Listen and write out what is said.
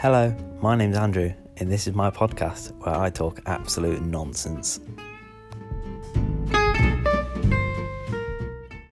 Hello, my name's Andrew, and this is my podcast where I talk absolute nonsense.